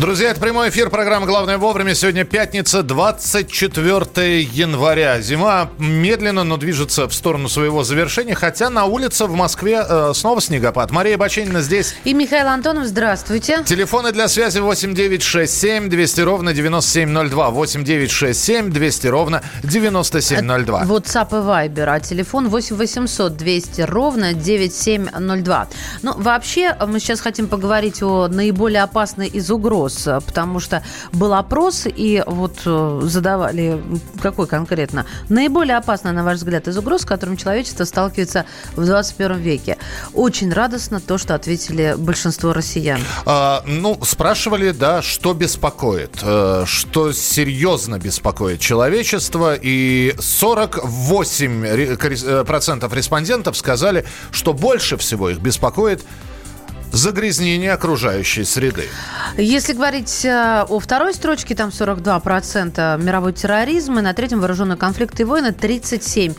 Друзья, это прямой эфир программы «Главное вовремя». Сегодня пятница, 24 января. Зима медленно, но движется в сторону своего завершения, хотя на улице в Москве э, снова снегопад. Мария Баченина здесь. И Михаил Антонов, здравствуйте. Телефоны для связи 8967 200 ровно 9702. 8967 200 ровно 9702. WhatsApp и Viber, а телефон 8 800 200 ровно 9702. Ну, вообще, мы сейчас хотим поговорить о наиболее опасной из угроз вопрос, э, потому что был опрос, и вот э, задавали, какой конкретно, наиболее опасный, на ваш взгляд, из угроз, с которым человечество сталкивается в 21 веке. Очень радостно то, что ответили большинство россиян. А, ну, спрашивали, да, что беспокоит, э, что серьезно беспокоит человечество, и 48% респондентов сказали, что больше всего их беспокоит загрязнение окружающей среды. Если говорить э, о второй строчке, там 42% мировой терроризм, и на третьем вооруженные конфликты и войны 37%.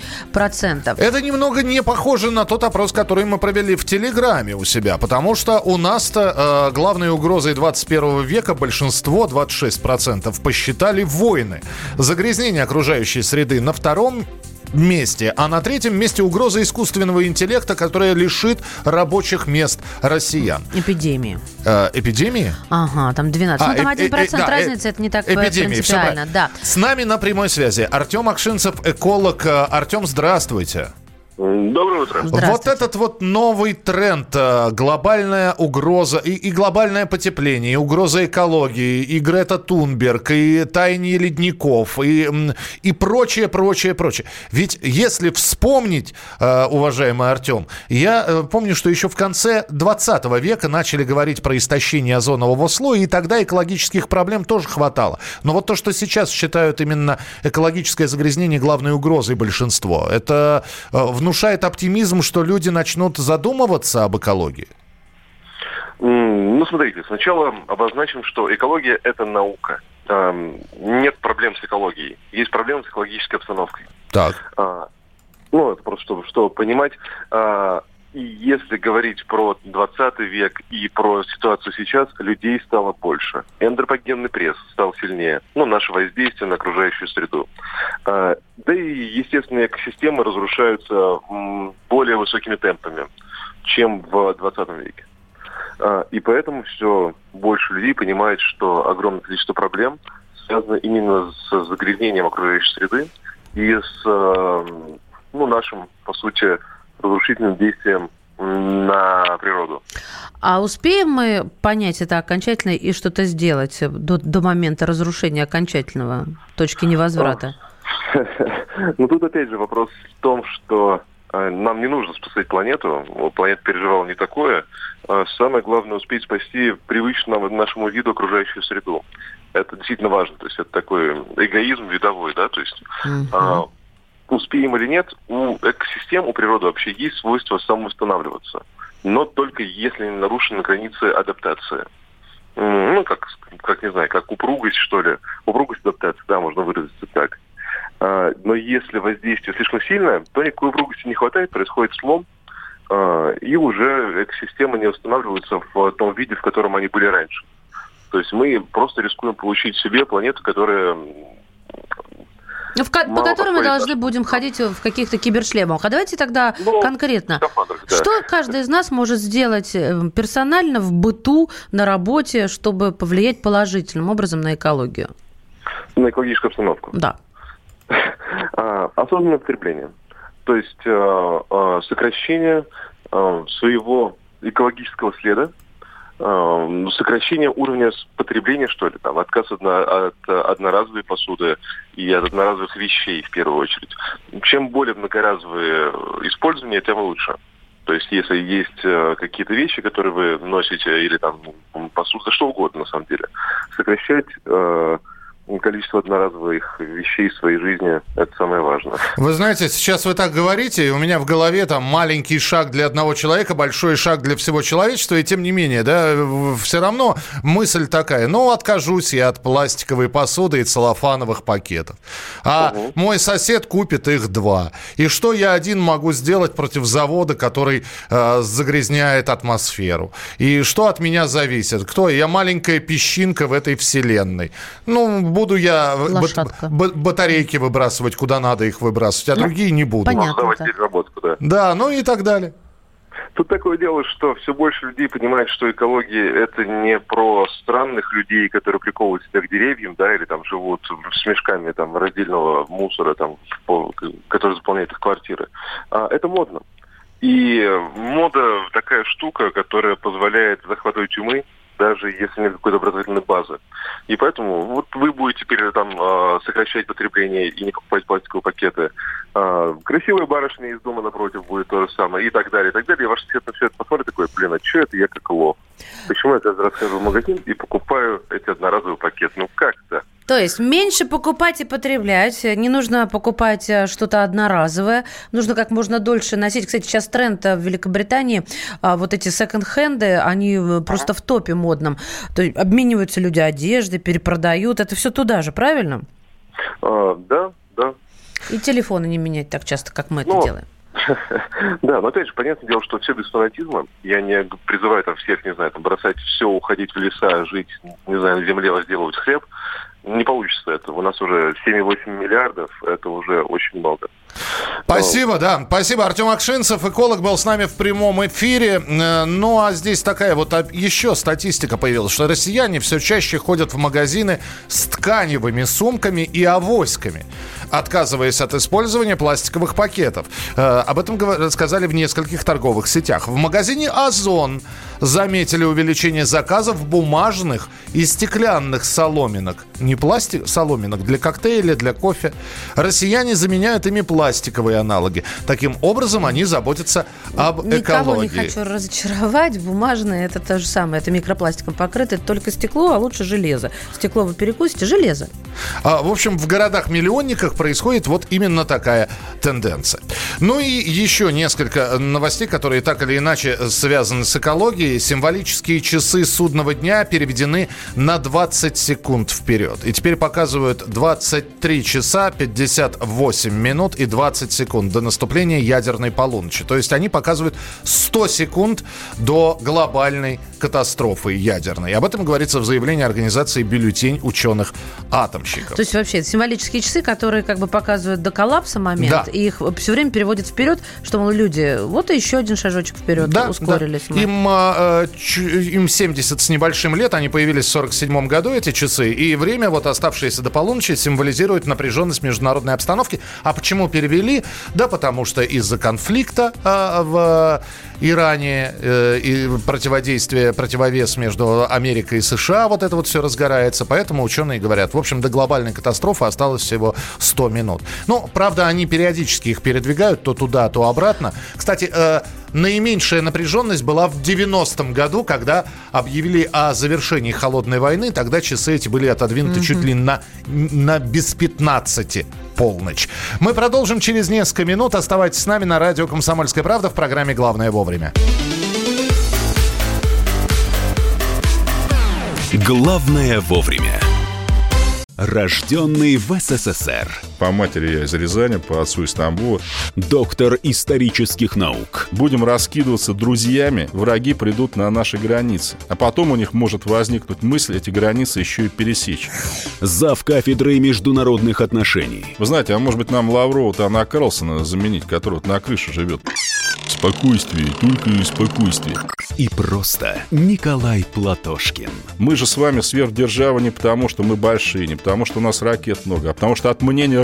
Это немного не похоже на тот опрос, который мы провели в Телеграме у себя, потому что у нас-то э, главной угрозой 21 века большинство, 26%, посчитали войны. Загрязнение окружающей среды на втором месте. А на третьем месте угроза искусственного интеллекта, которая лишит рабочих мест россиян. Эпидемии. Э, эпидемии? Ага, там 12. А, ну, там 1% э, э, да, разница, это не так эпидемии, принципиально. Да. С нами на прямой связи Артем Акшинцев, эколог. Артем, здравствуйте. Доброе утро. Вот этот вот новый тренд, э, глобальная угроза и, и глобальное потепление, и угроза экологии, и Грета Тунберг, и таяние ледников, и, и прочее, прочее, прочее. Ведь если вспомнить, э, уважаемый Артем, я э, помню, что еще в конце 20 века начали говорить про истощение озонового слоя, и тогда экологических проблем тоже хватало. Но вот то, что сейчас считают именно экологическое загрязнение главной угрозой большинство, это в внушает оптимизм, что люди начнут задумываться об экологии? Ну, смотрите, сначала обозначим, что экология – это наука. Нет проблем с экологией. Есть проблемы с экологической обстановкой. Так. А, ну, это просто чтобы, чтобы понимать. А, и если говорить про 20 век и про ситуацию сейчас, людей стало больше. Эндропогенный пресс стал сильнее. Ну, наше воздействие на окружающую среду. А, да и, естественно, экосистемы разрушаются более высокими темпами, чем в 20 веке. А, и поэтому все больше людей понимает, что огромное количество проблем связано именно с загрязнением окружающей среды и с ну, нашим, по сути, разрушительным действием на природу. А успеем мы понять это окончательно и что-то сделать до, до момента разрушения окончательного, точки невозврата? Ну, тут опять же вопрос в том, что э, нам не нужно спасать планету. Планета переживала не такое. А самое главное успеть спасти привычного нашему виду окружающую среду. Это действительно важно. То есть это такой эгоизм видовой, да, то есть uh-huh успеем или нет, у экосистем, у природы вообще есть свойство самоустанавливаться. Но только если не нарушены границы адаптации. Ну, как, как не знаю, как упругость, что ли. Упругость адаптации, да, можно выразиться так. А, но если воздействие слишком сильное, то никакой упругости не хватает, происходит слом, а, и уже экосистемы не восстанавливаются в том виде, в котором они были раньше. То есть мы просто рискуем получить себе планету, которая в, по которым мы должны будем ходить в каких-то кибершлемах. А давайте тогда ну, конкретно. Да. Что каждый из нас может сделать э, персонально в быту, на работе, чтобы повлиять положительным образом на экологию? На экологическую обстановку? Да. А, осознанное потребление. То есть э, э, сокращение своего экологического следа, э, сокращение уровня потребления, что ли, там, отказ от, от одноразовой посуды и от одноразовых вещей в первую очередь. Чем более многоразовые использование, тем лучше. То есть, если есть э, какие-то вещи, которые вы носите, или там посуда, что угодно на самом деле, сокращать э, количество одноразовых вещей в своей жизни – это самое важное. Вы знаете, сейчас вы так говорите, и у меня в голове там маленький шаг для одного человека, большой шаг для всего человечества, и тем не менее, да, все равно мысль такая, ну, откажусь я от пластиковой посуды и целлофановых пакетов. А угу. мой сосед купит их два. И что я один могу сделать против завода, который э, загрязняет атмосферу? И что от меня зависит? Кто? Я маленькая песчинка в этой вселенной. Ну, буду я бат- батарейки выбрасывать, куда надо их выбрасывать, а ну, другие не буду. Понятно. Переработку, да. да, ну и так далее. Тут такое дело, что все больше людей понимают, что экология это не про странных людей, которые приковывают себя к деревьям, да, или там живут с мешками там раздельного мусора, там, который заполняет их квартиры. А это модно. И мода такая штука, которая позволяет захватывать умы, даже если нет какой-то образовательной базы. И поэтому вот вы будете теперь там а, сокращать потребление и не покупать пластиковые пакеты. А, красивая барышня из дома напротив будет то же самое и так далее, и так далее. И ваш сосед на все это посмотрит такой, блин, а что это я как лох? Почему я каждый раз хожу в магазин и покупаю эти одноразовые пакеты? Ну как-то. То есть меньше покупать и потреблять. Не нужно покупать э, что-то одноразовое. Нужно как можно дольше носить. Кстати, сейчас тренд э, в Великобритании. А, вот эти секонд-хенды, они э, просто в топе модном. То есть обмениваются люди одеждой, перепродают. Это все туда же, правильно? А, да. И телефоны не менять так часто, как мы ну, это делаем. Да, но опять же, понятное дело, что все без фанатизма. Я не призываю там всех, не знаю, там бросать все, уходить в леса, жить, не знаю, на земле возделывать хлеб. Не получится это. У нас уже 7,8 миллиардов, это уже очень много. Спасибо, да. Спасибо. Артем Акшинцев, эколог, был с нами в прямом эфире. Э, ну, а здесь такая вот еще статистика появилась, что россияне все чаще ходят в магазины с тканевыми сумками и авоськами, отказываясь от использования пластиковых пакетов. Э, об этом рассказали в нескольких торговых сетях. В магазине «Озон» заметили увеличение заказов бумажных и стеклянных соломинок. Не пластик, соломинок для коктейля, для кофе. Россияне заменяют ими пластик пластиковые аналоги. Таким образом, они заботятся об экологии. Никого не хочу разочаровать. Бумажные это то же самое. Это микропластиком покрыто. Это только стекло, а лучше железо. Стекло вы перекусите, железо. А, в общем, в городах-миллионниках происходит вот именно такая тенденция. Ну и еще несколько новостей, которые так или иначе связаны с экологией. Символические часы судного дня переведены на 20 секунд вперед. И теперь показывают 23 часа 58 минут и 20 секунд до наступления ядерной полуночи. То есть они показывают 100 секунд до глобальной катастрофы ядерной. Об этом говорится в заявлении организации «Бюллетень ученых-атомщиков». То есть вообще это символические часы, которые как бы показывают до коллапса момент, да. и их все время переводят вперед, что, мол, люди, вот и еще один шажочек вперед, да, ускорились. Да. Им, э, им 70 с небольшим лет, они появились в 47 году, эти часы, и время, вот оставшееся до полуночи, символизирует напряженность международной обстановки. А почему перевели? Да потому что из-за конфликта э, в Иране э, и противодействие, противовес между Америкой и США, вот это вот все разгорается. Поэтому ученые говорят, в общем, до глобальной катастрофы осталось всего 100 минут. Ну, правда, они периодически их передвигают то туда, то обратно. Кстати, э, наименьшая напряженность была в 90-м году, когда объявили о завершении холодной войны. Тогда часы эти были отодвинуты mm-hmm. чуть ли на, на без 15 полночь. Мы продолжим через несколько минут. Оставайтесь с нами на радио «Комсомольская правда» в программе «Главное вовремя». Главное вовремя. Рожденный в СССР. По матери я из Рязани, по отцу из Тамбова. Доктор исторических наук. Будем раскидываться друзьями, враги придут на наши границы. А потом у них может возникнуть мысль эти границы еще и пересечь. Зав кафедрой международных отношений. Вы знаете, а может быть нам Лаврова-то Анна Карлсона заменить, который на крыше живет? Спокойствие, только и спокойствие. И просто Николай Платошкин. Мы же с вами сверхдержава не потому, что мы большие, не потому, что у нас ракет много, а потому что от мнения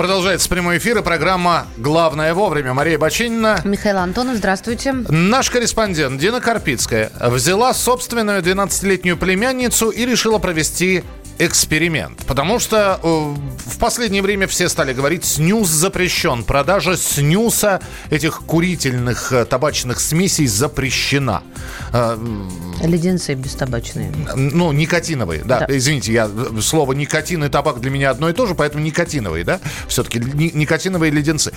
Продолжается прямой эфир и программа «Главное вовремя». Мария Бочинина. Михаил Антонов, здравствуйте. Наш корреспондент Дина Карпицкая взяла собственную 12-летнюю племянницу и решила провести эксперимент. Потому что э, в последнее время все стали говорить, снюс запрещен. Продажа снюса, этих курительных э, табачных смесей запрещена. Э, Леденцы бестабачные. Ну, никотиновые, да. да. Извините, я слово никотин и табак для меня одно и то же, поэтому никотиновые, да? Все-таки ни, никотиновые леденцы.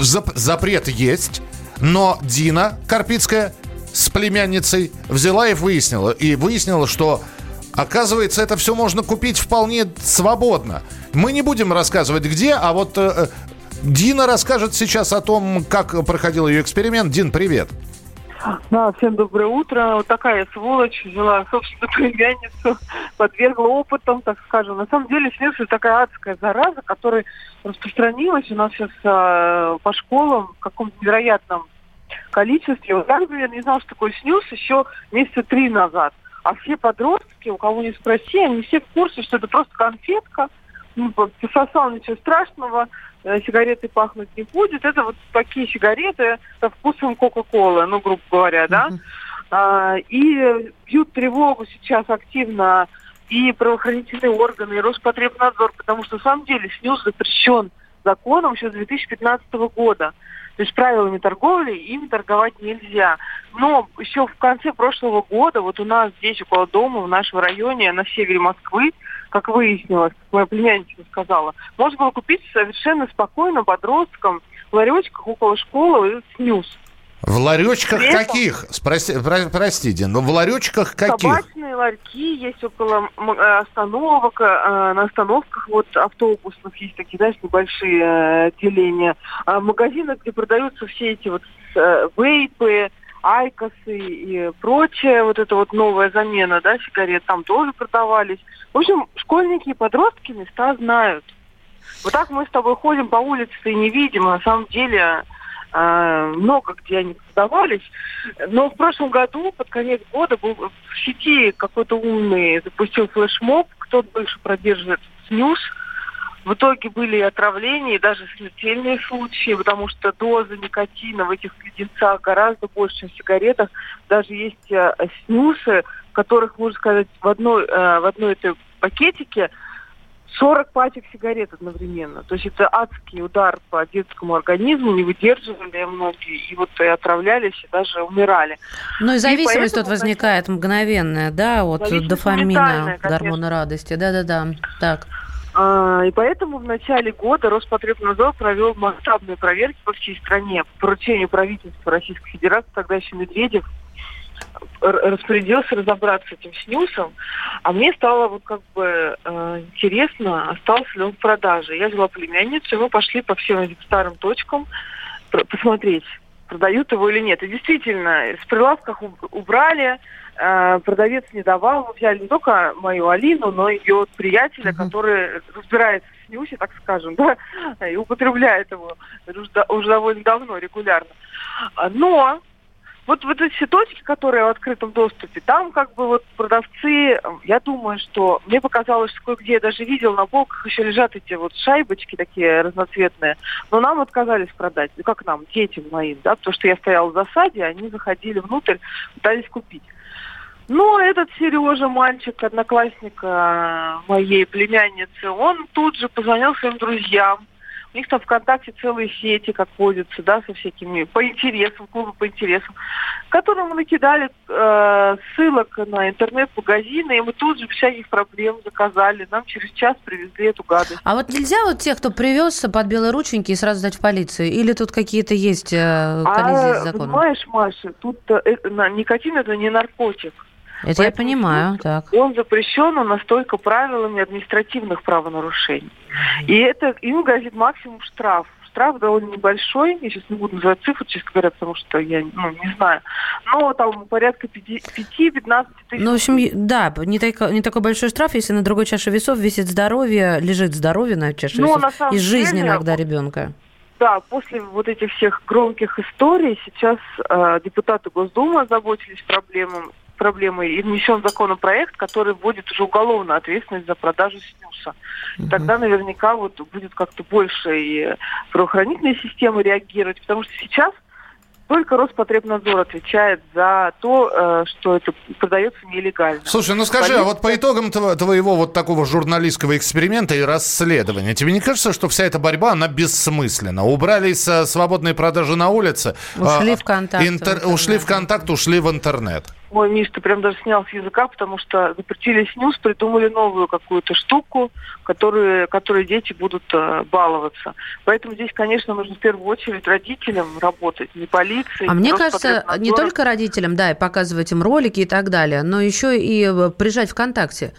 Зап запрет есть, но Дина Карпицкая с племянницей взяла и выяснила. И выяснила, что Оказывается, это все можно купить вполне свободно. Мы не будем рассказывать где, а вот э, э, Дина расскажет сейчас о том, как проходил ее эксперимент. Дин, привет. Да, всем доброе утро. Вот такая сволочь взяла собственную племянницу, подвергла опытом, так скажем. На самом деле это такая адская зараза, которая распространилась у нас сейчас э, по школам в каком-то невероятном количестве. Я, например, не знал, что такое снюс еще месяца три назад. А все подростки, у кого не спроси, они все в курсе, что это просто конфетка, ну, пососал ничего страшного, э, сигареты пахнуть не будет. Это вот такие сигареты со вкусом Кока-Колы, ну, грубо говоря, да. Uh-huh. А, и бьют тревогу сейчас активно и правоохранительные органы, и Роспотребнадзор, потому что на самом деле снюс запрещен законом еще с 2015 года. То есть правилами торговли ими торговать нельзя. Но еще в конце прошлого года, вот у нас здесь около дома, в нашем районе, на севере Москвы, как выяснилось, моя племянница сказала, можно было купить совершенно спокойно подросткам в ларечках около школы снюс. В ларечках Летом. каких? Спроси, про, простите, но в ларечках каких? Табачные ларьки есть около э, остановок, э, на остановках вот автобусных есть такие, знаешь, небольшие э, отделения. А в магазинах, где продаются все эти вот вейпы, айкосы и прочее, вот это вот новая замена, да, сигарет, там тоже продавались. В общем, школьники и подростки места знают. Вот так мы с тобой ходим по улице и не видим, а на самом деле много где они продавались. Но в прошлом году, под конец года, был в сети какой-то умный запустил флешмоб, кто больше продерживает снюс. В итоге были отравления и даже смертельные случаи, потому что доза никотина в этих леденцах гораздо больше, чем в сигаретах. Даже есть э, снюсы, которых, можно сказать, в одной, э, в одной этой пакетике 40 пачек сигарет одновременно. То есть это адский удар по детскому организму, не выдерживали многие, и вот и отравлялись, и даже умирали. Ну и зависимость и тут возникает мгновенная, да, от дофамина, гормона радости. Да-да-да, так. А, и поэтому в начале года Роспотребнадзор провел масштабные проверки по всей стране по поручению правительства Российской Федерации, тогда еще Медведев, распорядился разобраться с этим снюсом, а мне стало вот как бы э, интересно, остался ли он в продаже. Я взяла племянницу, и мы пошли по всем этим старым точкам посмотреть, продают его или нет. И действительно, с прилавках убрали, э, продавец не давал. Мы взяли не только мою Алину, но и ее приятеля, uh-huh. который разбирается в снюсе, так скажем, да, и употребляет его уже, уже довольно давно, регулярно. Но вот, вот эти точки, которые в открытом доступе, там как бы вот продавцы, я думаю, что мне показалось, что кое-где я даже видел на полках еще лежат эти вот шайбочки такие разноцветные, но нам отказались продать, ну как нам, детям моим, да, потому что я стояла в засаде, они заходили внутрь, пытались купить. Но этот Сережа, мальчик, одноклассник моей племянницы, он тут же позвонил своим друзьям, у них там ВКонтакте целые сети, как водятся, да, со всякими по интересам, клубы по интересам, которым мы накидали э, ссылок на интернет-магазины, и мы тут же всяких проблем заказали. Нам через час привезли эту гадость. А вот нельзя вот тех, кто привез под белые рученьки и сразу сдать в полицию? Или тут какие-то есть э, коллизии а, с законом? понимаешь, Маша, тут э, никотин это не наркотик. Это Поэтому я понимаю, так. Он запрещен он настолько правилами административных правонарушений. И это им грозит максимум штраф. Штраф довольно небольшой, я сейчас не буду называть цифру, честно говоря, потому что я ну, не знаю. Но там порядка 5-15 тысяч. Ну, в общем, да, не, так, не такой большой штраф, если на другой чаше весов висит здоровье, лежит здоровье на чаше ну, весов, на и жизнь деле, иногда ребенка. Да, после вот этих всех громких историй сейчас э, депутаты Госдумы озаботились проблемой проблемой и внесен законопроект, который вводит уже уголовную ответственность за продажу снюса. Угу. Тогда наверняка вот будет как-то больше и правоохранительная система реагировать, потому что сейчас только Роспотребнадзор отвечает за то, э, что это продается нелегально. Слушай, ну скажи, Полиция... а вот по итогам твоего вот такого журналистского эксперимента и расследования, тебе не кажется, что вся эта борьба, она бессмысленна? Убрали со свободной продажи на улице. Ушли а, в контакт. Интер... Ушли в контакт, ушли в интернет. Ой, Миш, ты прям даже снял с языка, потому что запретили снюс, придумали новую какую-то штуку, которую, которой дети будут э, баловаться. Поэтому здесь, конечно, нужно в первую очередь родителям работать, не полиции. А мне кажется, не только родителям, да, и показывать им ролики и так далее, но еще и э, прижать ВКонтакте.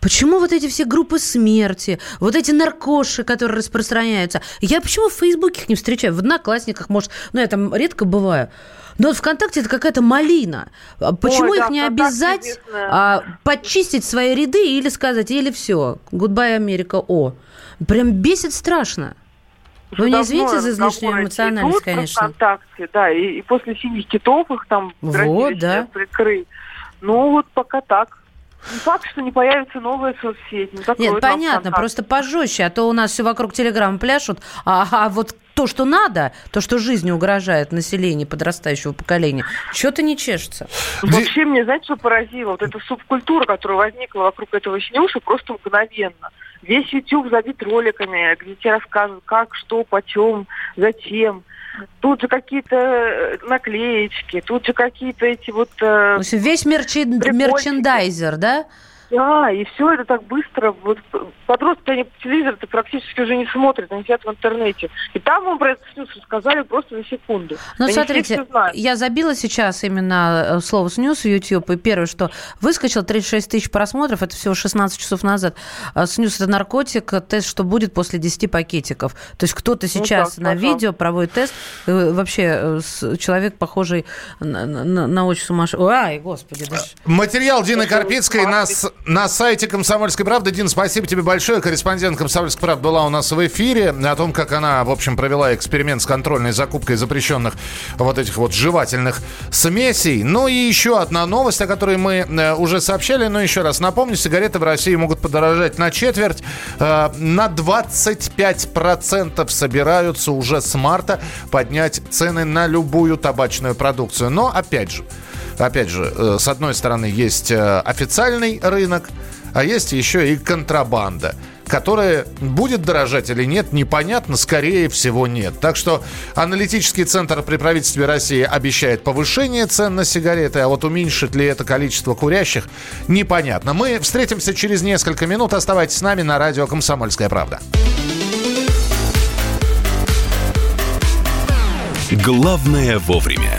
Почему вот эти все группы смерти, вот эти наркоши, которые распространяются? Я почему в Фейсбуке их не встречаю? В Одноклассниках, может, ну, я там редко бываю. Но вот ВКонтакте это какая-то малина. А почему Ой, их да, не обязать а, подчистить свои ряды или сказать, или все, гудбай, Америка, о. Прям бесит страшно. Вы не извините за излишнюю эмоциональность, конечно. ВКонтакте, да, и, и после синих китов их там вот, да. прикрыть. Ну, вот пока так. Не факт, что не появится новая соцсеть. Не Нет, понятно, просто пожестче, а то у нас все вокруг Телеграма пляшут, а, а вот то, что надо, то, что жизни угрожает населению подрастающего поколения, что-то не чешется. Вообще, мне, знаете, что поразило? Вот эта субкультура, которая возникла вокруг этого снюша, просто мгновенно. Весь YouTube забит роликами, где тебе рассказывают, как, что, почем, зачем. Тут же какие-то э, наклеечки, тут же какие-то эти вот... Э, весь мерчи... мерчендайзер, да? Да, и все это так быстро. Вот подростки, они телевизор-то практически уже не смотрят, они сидят в интернете. И там вам про это снюс рассказали просто за секунду. Ну, они смотрите, я забила сейчас именно э, слово снюс в YouTube, и первое, что выскочил 36 тысяч просмотров, это всего 16 часов назад. А снюс – это наркотик, тест, что будет после 10 пакетиков. То есть кто-то ну сейчас ну, так, на пожалуйста. видео проводит тест, э, вообще э, человек, похожий на, на, на очень сумасшедший. Ай, господи. Даже... Материал Дины Карпицкой нас на сайте «Комсомольской правды». Дин, спасибо тебе большое. Корреспондент «Комсомольской правды» была у нас в эфире. О том, как она, в общем, провела эксперимент с контрольной закупкой запрещенных вот этих вот жевательных смесей. Ну и еще одна новость, о которой мы э, уже сообщали, но еще раз напомню. Сигареты в России могут подорожать на четверть. Э, на 25% собираются уже с марта поднять цены на любую табачную продукцию. Но, опять же, опять же, э, с одной стороны, есть э, официальный рынок, а есть еще и контрабанда которая будет дорожать или нет, непонятно, скорее всего нет. Так что аналитический центр при правительстве России обещает повышение цен на сигареты, а вот уменьшит ли это количество курящих, непонятно. Мы встретимся через несколько минут. Оставайтесь с нами на радио «Комсомольская правда». Главное вовремя.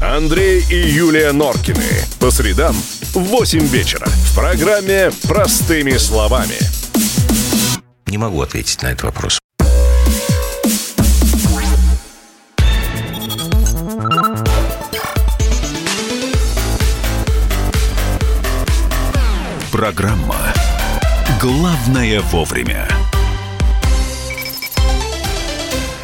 Андрей и Юлия Норкины. По средам в 8 вечера. В программе «Простыми словами». Не могу ответить на этот вопрос. Программа «Главное вовремя».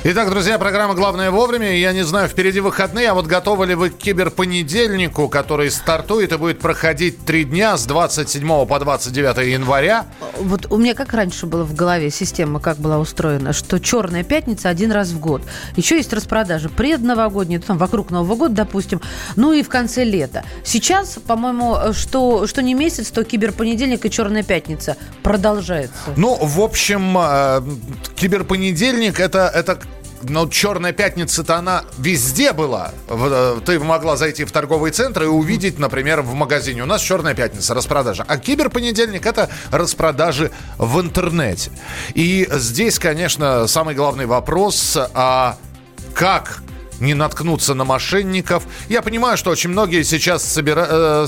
Итак, друзья, программа «Главное вовремя». Я не знаю, впереди выходные, а вот готовы ли вы к киберпонедельнику, который стартует и будет проходить три дня с 27 по 29 января? Вот у меня как раньше было в голове система, как была устроена, что черная пятница один раз в год. Еще есть распродажи предновогодние, там вокруг Нового года, допустим, ну и в конце лета. Сейчас, по-моему, что, что не месяц, то киберпонедельник и черная пятница продолжается. Ну, в общем, э, киберпонедельник это, это но Черная пятница-то она везде была. Э, ты могла зайти в торговый центр и увидеть, например, в магазине. У нас Черная пятница, распродажа. А киберпонедельник это распродажи в интернете. И здесь, конечно, самый главный вопрос, а как не наткнуться на мошенников. Я понимаю, что очень многие сейчас собира... э,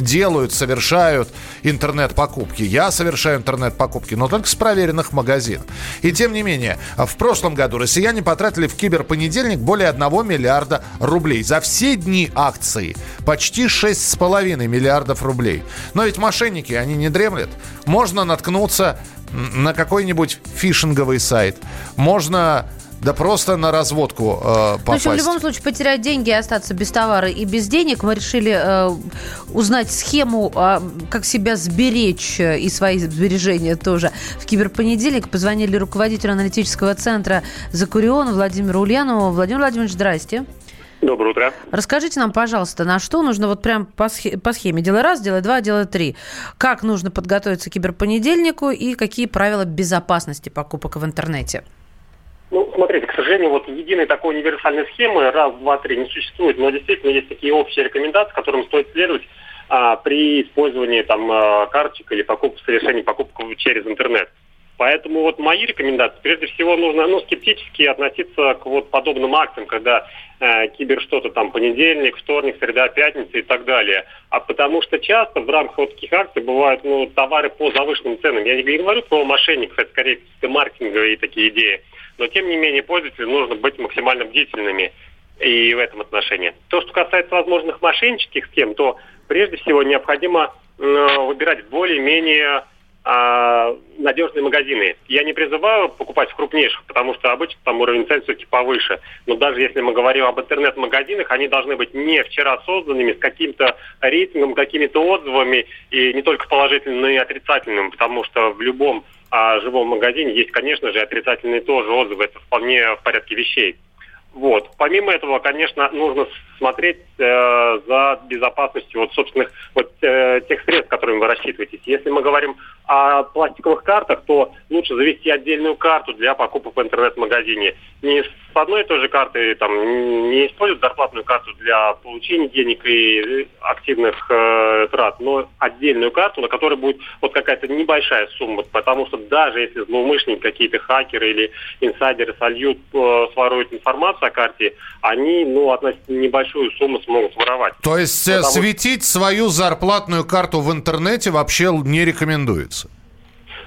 делают, совершают интернет-покупки. Я совершаю интернет-покупки, но только с проверенных магазинов. И тем не менее, в прошлом году россияне потратили в киберпонедельник более 1 миллиарда рублей. За все дни акции почти 6,5 миллиардов рублей. Но ведь мошенники, они не дремлят. Можно наткнуться на какой-нибудь фишинговый сайт. Можно да просто на разводку э, Ну, в попасть. общем, в любом случае, потерять деньги и остаться без товара и без денег, мы решили э, узнать схему, а, как себя сберечь э, и свои сбережения тоже. В киберпонедельник позвонили руководителю аналитического центра «Закурион» Владимиру Ульянову. Владимир Владимирович, здрасте. Доброе утро. Расскажите нам, пожалуйста, на что нужно вот прям по, схе- по схеме делай раз, делай два, делай три. Как нужно подготовиться к киберпонедельнику и какие правила безопасности покупок в интернете? Ну, смотрите, к сожалению, вот единой такой универсальной схемы раз, два, три не существует, но действительно есть такие общие рекомендации, которым стоит следовать а, при использовании там а, карточек или покуп, совершении покупок через интернет. Поэтому вот мои рекомендации, прежде всего, нужно ну, скептически относиться к вот подобным акциям, когда э, кибер что-то там понедельник, вторник, среда, пятница и так далее. А потому что часто в рамках вот таких акций бывают ну, товары по завышенным ценам. Я не говорю про мошенников, это скорее маркетинговые такие идеи. Но тем не менее пользователям нужно быть максимально бдительными и в этом отношении. То, что касается возможных мошеннических схем, то прежде всего необходимо э, выбирать более-менее а, надежные магазины. Я не призываю покупать в крупнейших, потому что обычно там уровень цен все-таки повыше. Но даже если мы говорим об интернет-магазинах, они должны быть не вчера созданными, с каким-то рейтингом, какими-то отзывами, и не только положительным, но и отрицательным, потому что в любом а, живом магазине есть, конечно же, отрицательные тоже отзывы. Это вполне в порядке вещей. Вот. Помимо этого, конечно, нужно смотреть э, за безопасностью вот собственных вот э, тех средств, которыми вы рассчитываетесь. Если мы говорим о пластиковых картах, то лучше завести отдельную карту для покупок в интернет-магазине. Не с одной и той же карты, там, не использовать зарплатную карту для получения денег и активных э, трат, но отдельную карту, на которой будет вот какая-то небольшая сумма, потому что даже если злоумышленники, какие-то хакеры или инсайдеры сольют, э, своруют информацию о карте, они, ну, относительно небольшую сумму смогут воровать. То есть э, Потому- светить свою зарплатную карту в интернете вообще не рекомендуется.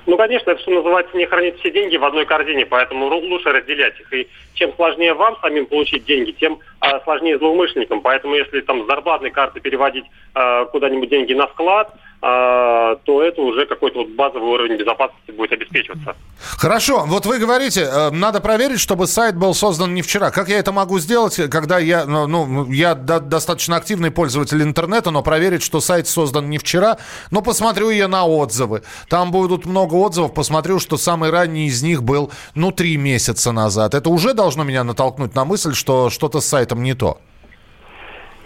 Ну, конечно, это что называется не хранить все деньги в одной корзине, поэтому лучше разделять их. И чем сложнее вам самим получить деньги, тем а, сложнее злоумышленникам. Поэтому если там с зарплатной карты переводить а, куда-нибудь деньги на склад, то это уже какой-то вот базовый уровень безопасности будет обеспечиваться. Хорошо, вот вы говорите, э, надо проверить, чтобы сайт был создан не вчера. Как я это могу сделать, когда я, ну, ну, я до- достаточно активный пользователь интернета, но проверить, что сайт создан не вчера, ну, посмотрю я на отзывы. Там будут много отзывов, посмотрю, что самый ранний из них был, ну, три месяца назад. Это уже должно меня натолкнуть на мысль, что что-то с сайтом не то.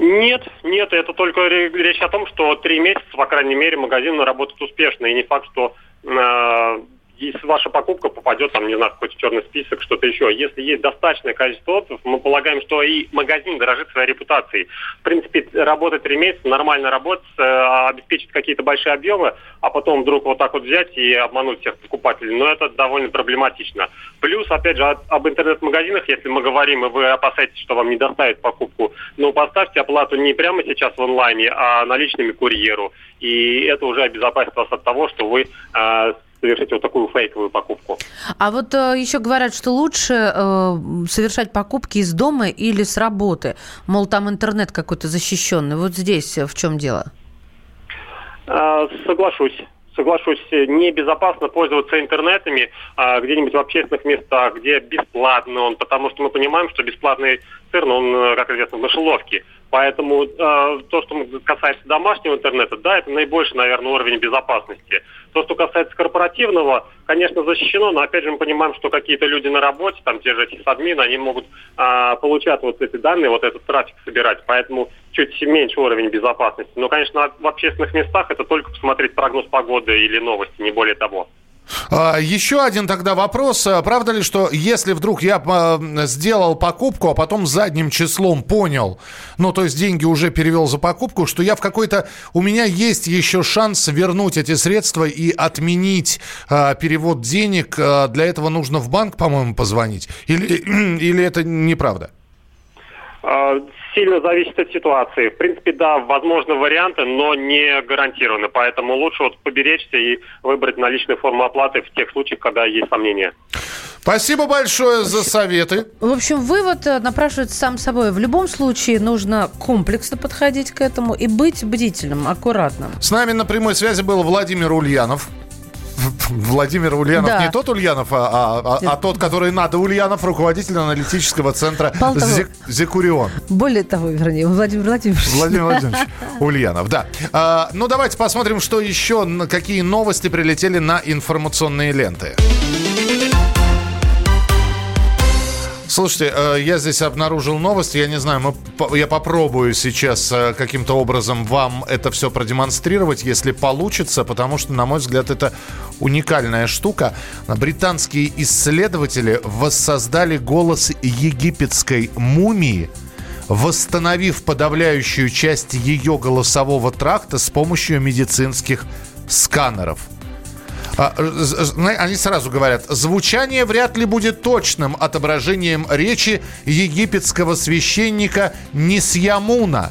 Нет, нет, это только ре- речь о том, что три месяца, по крайней мере, магазин работает успешно. И не факт, что э, если ваша покупка попадет, там, не знаю, в какой-то черный список, что-то еще. Если есть достаточное количество отзывов, мы полагаем, что и магазин дорожит своей репутацией. В принципе, работать три месяца, нормально работать, э, обеспечить какие-то большие объемы, а потом вдруг вот так вот взять и обмануть всех покупателей. Но это довольно проблематично. Плюс, опять же, об интернет-магазинах, если мы говорим, и вы опасаетесь, что вам не доставят покупку, ну, поставьте оплату не прямо сейчас в онлайне, а наличными курьеру. И это уже обезопасит вас от того, что вы э, совершите вот такую фейковую покупку. А вот э, еще говорят, что лучше э, совершать покупки из дома или с работы. Мол, там интернет какой-то защищенный. Вот здесь э, в чем дело? Э, Соглашусь. Соглашусь, небезопасно пользоваться интернетами а, где-нибудь в общественных местах, где бесплатно он, потому что мы понимаем, что бесплатный сыр, ну, он, э, как известно, в мышеловке. Поэтому э, то, что касается домашнего интернета, да, это наибольший, наверное, уровень безопасности. То, что касается корпоративного, конечно, защищено, но опять же мы понимаем, что какие-то люди на работе, там те же сисадмины, они могут а, получать вот эти данные, вот этот трафик собирать, поэтому чуть меньше уровень безопасности. Но, конечно, в общественных местах это только посмотреть прогноз погоды или новости, не более того. А, Еще один тогда вопрос. А, Правда ли, что если вдруг я а, сделал покупку, а потом задним числом понял, ну, то есть деньги уже перевел за покупку, что я в какой-то... У меня есть еще шанс вернуть эти средства и отменить перевод денег. Для этого нужно в банк, по-моему, позвонить. Или, или это неправда? Сильно зависит от ситуации. В принципе, да, возможны варианты, но не гарантированно. Поэтому лучше вот поберечься и выбрать наличную форму оплаты в тех случаях, когда есть сомнения. Спасибо большое за советы. В общем, вывод э, напрашивается сам собой. В любом случае нужно комплексно подходить к этому и быть бдительным, аккуратным. С нами на прямой связи был Владимир Ульянов. Владимир Ульянов Да. не тот Ульянов, а, а- а- а тот, который надо Ульянов, руководитель аналитического центра Мало того- Зе- Зекурион. Более того, вернее, Владимир Владимирович. Владимир Владимирович Ульянов, да. А, ну, давайте посмотрим, что еще, какие новости прилетели на информационные ленты. Слушайте, э, я здесь обнаружил новость, я не знаю, мы, я попробую сейчас э, каким-то образом вам это все продемонстрировать, если получится, потому что, на мой взгляд, это уникальная штука. Британские исследователи воссоздали голос египетской мумии, восстановив подавляющую часть ее голосового тракта с помощью медицинских сканеров. А, з- зна- Они сразу говорят, звучание вряд ли будет точным отображением речи египетского священника Нисьямуна.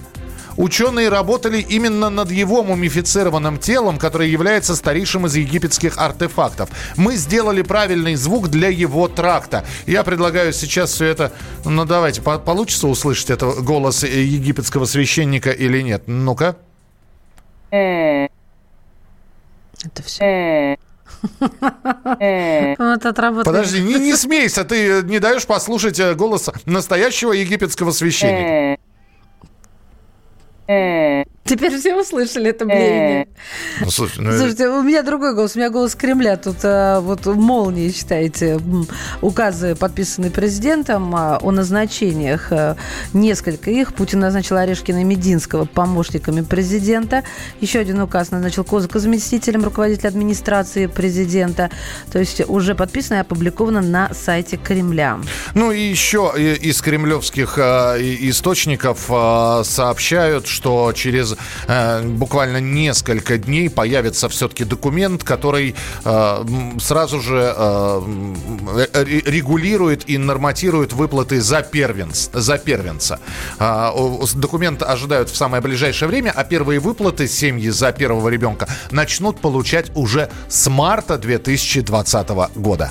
Ученые работали именно над его мумифицированным телом, которое является старейшим из египетских артефактов. Мы сделали правильный звук для его тракта. Я предлагаю сейчас все это... Ну, давайте, по- получится услышать это голос э, египетского священника или нет? Ну-ка. Это все. Вот отработали. Подожди, не, не смейся, ты э, не даешь послушать э, голос настоящего египетского священника. Теперь все услышали это блеяние. Ну, слушай, ну, Слушайте, у меня другой голос, у меня голос Кремля. Тут а, вот молнии, считаете, указы, подписанные президентом а, о назначениях. а, Несколько их. Путин назначил Орешкина и Мединского помощниками президента. Еще один указ назначил Козыка заместителем руководителя администрации президента. То есть уже подписано и опубликовано на сайте Кремля. Ну и еще э, из кремлевских э, источников э, сообщают, что через э, буквально несколько дней появится все-таки документ, который э, сразу же э, э, регулирует и норматирует выплаты за, первенц, за первенца. С- Документ ожидают в самое ближайшее время, а первые выплаты семьи за первого ребенка начнут получать уже с марта 2020 года.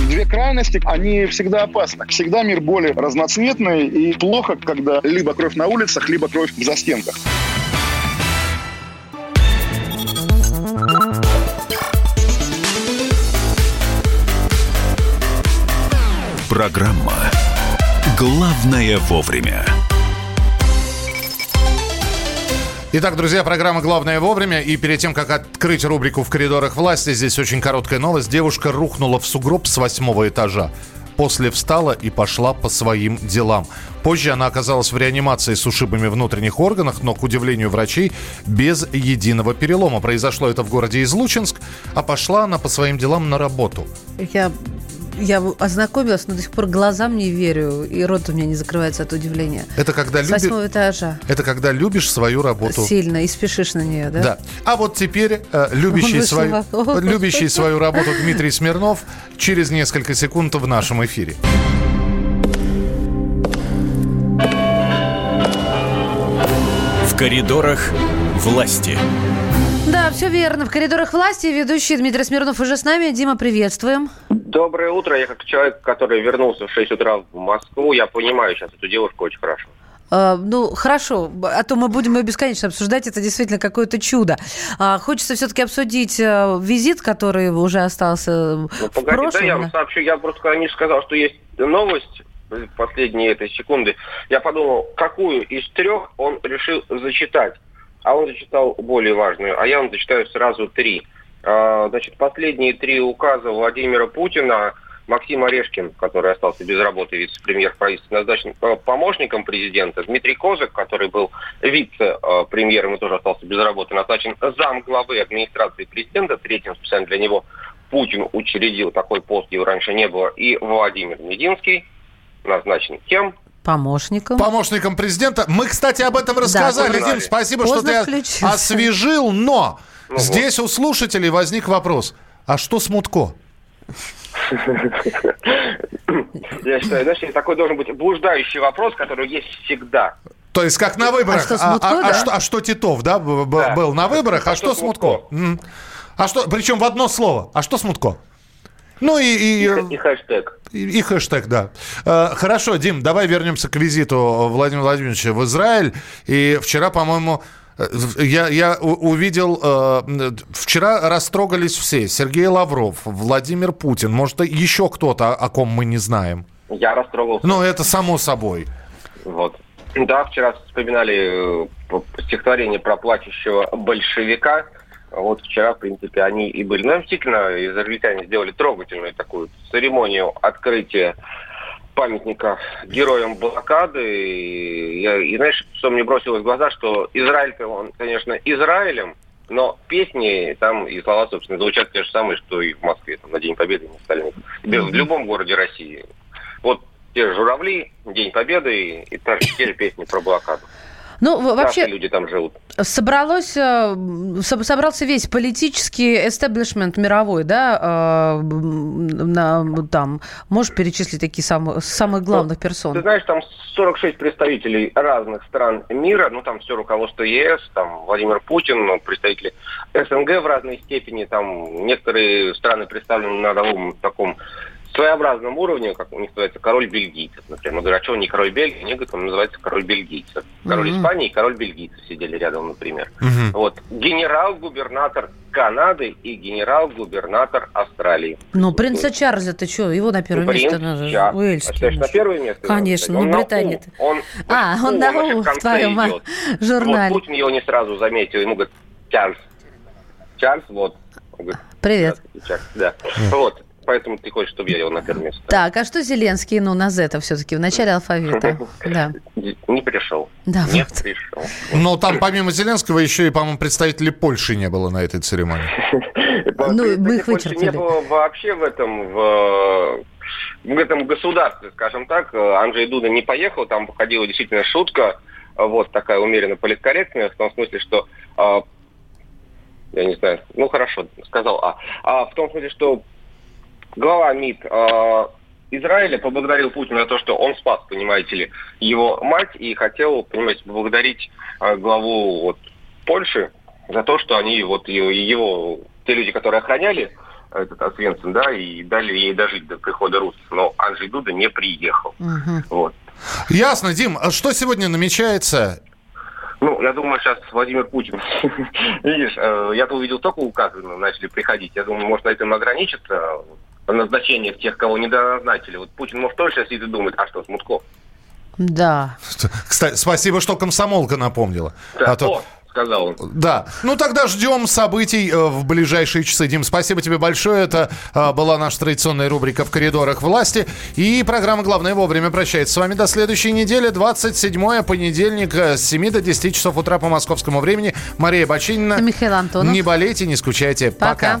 Две крайности, они всегда опасны. Всегда мир более разноцветный и плохо, когда либо кровь на улицах, либо кровь в застенках. Программа «Главное вовремя». Итак, друзья, программа «Главное вовремя». И перед тем, как открыть рубрику «В коридорах власти», здесь очень короткая новость. Девушка рухнула в сугроб с восьмого этажа. После встала и пошла по своим делам. Позже она оказалась в реанимации с ушибами внутренних органов, но, к удивлению врачей, без единого перелома. Произошло это в городе Излучинск, а пошла она по своим делам на работу. Я, я ознакомилась, но до сих пор глазам не верю, и рот у меня не закрывается от удивления. Это когда, С люби- восьмого этажа. это когда любишь свою работу. Сильно, и спешишь на нее, да? Да. А вот теперь э, любящий, свою, в любящий свою работу Дмитрий Смирнов через несколько секунд в нашем эфире. В коридорах власти. Да, все верно. В коридорах власти ведущий Дмитрий Смирнов уже с нами. Дима, приветствуем. Доброе утро. Я как человек, который вернулся в 6 утра в Москву, я понимаю сейчас эту девушку очень хорошо. Э, ну, хорошо, а то мы будем ее бесконечно обсуждать, это действительно какое-то чудо. А, хочется все-таки обсудить э, визит, который уже остался Ну, в погоди, прошлом. да, я вам сообщу. Я просто когда Миша сказал, что есть новость в последние этой секунды, я подумал, какую из трех он решил зачитать. А он зачитал более важную, а я вам зачитаю сразу три. А, Значит, последние три указа Владимира Путина Максим Орешкин, который остался без работы, вице-премьер правительства, назначен э, помощником президента. Дмитрий Козак, который был вице-премьером и тоже остался без работы, назначен зам главы администрации президента. Третьим специально для него Путин учредил такой пост, его раньше не было. И Владимир Мединский назначен кем? Помощником. Помощником президента. Мы, кстати, об этом рассказали. тоже Дим, спасибо, Поздно что ты включился. освежил, но Ну здесь у слушателей возник вопрос. А что с Мутко? Я считаю, знаешь, такой должен быть блуждающий вопрос, который есть всегда. То есть как на выборах. что, Смутко, а, а что, а что Титов, да, б- б- Да. был на выборах, а, А что что с Мутко? М. А что, причем в одно слово. А что с Мутко? Ну и, и, И хэштег. и- и хэштег, да. Э, Хорошо, Дим, давай вернемся к визиту Владимира Владимировича в Израиль. И вчера, по-моему, э, я, я увидел, э, вчера растрогались все. Сергей Лавров, Владимир Путин, может, еще кто-то, о ком мы не знаем. Я растрогался. Ну, это само собой. Вот. Да, вчера вспоминали э, стихотворение про плачущего большевика. Вот вчера, в принципе, они и были. Ну, действительно, израильтяне сделали трогательную такую церемонию открытия памятника героям блокады. И, я- и знаешь, что мне бросилось в глаза, что Израиль-то, он, конечно, Израилем, но песни там и слова, собственно, звучат те же самые, что и в Москве, там, на День Победы и на остальных. В любом городе России. Вот те же журавли, День Победы и, и та же песни про блокаду. Ну, в- Наши вообще, люди там живут. собралось, э, со- собрался весь политический эстеблишмент мировой, да, э, на, там, можешь перечислить такие самые, самых главных Ты персон? знаешь, там 46 представителей разных стран мира, ну там все руководство ЕС, там Владимир Путин, ну, представители СНГ в разной степени, там некоторые страны представлены на новом таком своеобразном уровне, как у них называется король бельгийцев, например. Мы говорим, а что он не король Бельгии? Они говорят, он называется король бельгийцев. Король Мгм. Испании и король бельгийцев сидели рядом, например. Мгм. Вот. Генерал-губернатор Канады и генерал-губернатор Австралии. Ну, принца Чарльза, ты что, его на первое Ну, место принц надо? Чарльз. Уэльский. А считаешь, на первое место? Конечно, Он ну. «У». Он, А, он на «У» в твоем идет. журнале. Вот Путин его не сразу заметил, ему говорит, Чарльз. Чарльз, вот. Говорит, Привет. Чарльз, да. Вот. Поэтому ты хочешь, чтобы я его на первое место. Так, а что Зеленский, ну, на Z все-таки, в начале алфавита? Да. Не пришел. Да, Не вот. пришел. Но там помимо Зеленского еще и, по-моему, представителей Польши не было на этой церемонии. Ну, мы их Больше не вычеркнули. было вообще в этом, в, в этом государстве, скажем так. Анджей Дуда не поехал, там походила действительно шутка, вот такая умеренно политкорректная, в том смысле, что а, я не знаю, ну хорошо, сказал А. А в том смысле, что глава МИД а, Израиля поблагодарил Путина за то, что он спас, понимаете ли, его мать и хотел, понимаете, поблагодарить а, главу вот, Польши за то, что они вот его, его те люди, которые охраняли этот Освенцим, да, и дали ей дожить до прихода русских, но Анджей Дуда не приехал. Мгм. Вот. Ясно, Дим, а что сегодня намечается? Ну, я думаю, сейчас Владимир Путин. Видишь, э, я-то увидел только указы ну, начали приходить. Я думаю, может, на этом ограничится э, назначение тех, кого не назначили. Вот Путин, может, тоже сейчас сидит и думает, а что, Смутков? Да. Кстати, спасибо, что комсомолка напомнила. Да, А то- о, сказал он. Да. Ну тогда ждем событий э, в ближайшие часы. Дим, спасибо тебе большое. Это э, была наша традиционная рубрика «В коридорах власти». И программа «Главное вовремя» прощается с вами до следующей недели. 27 понедельник э, с 7 до 10 часов утра по московскому времени. Мария Бочинина. Михаил Антонов. Не болейте, не скучайте. Пока.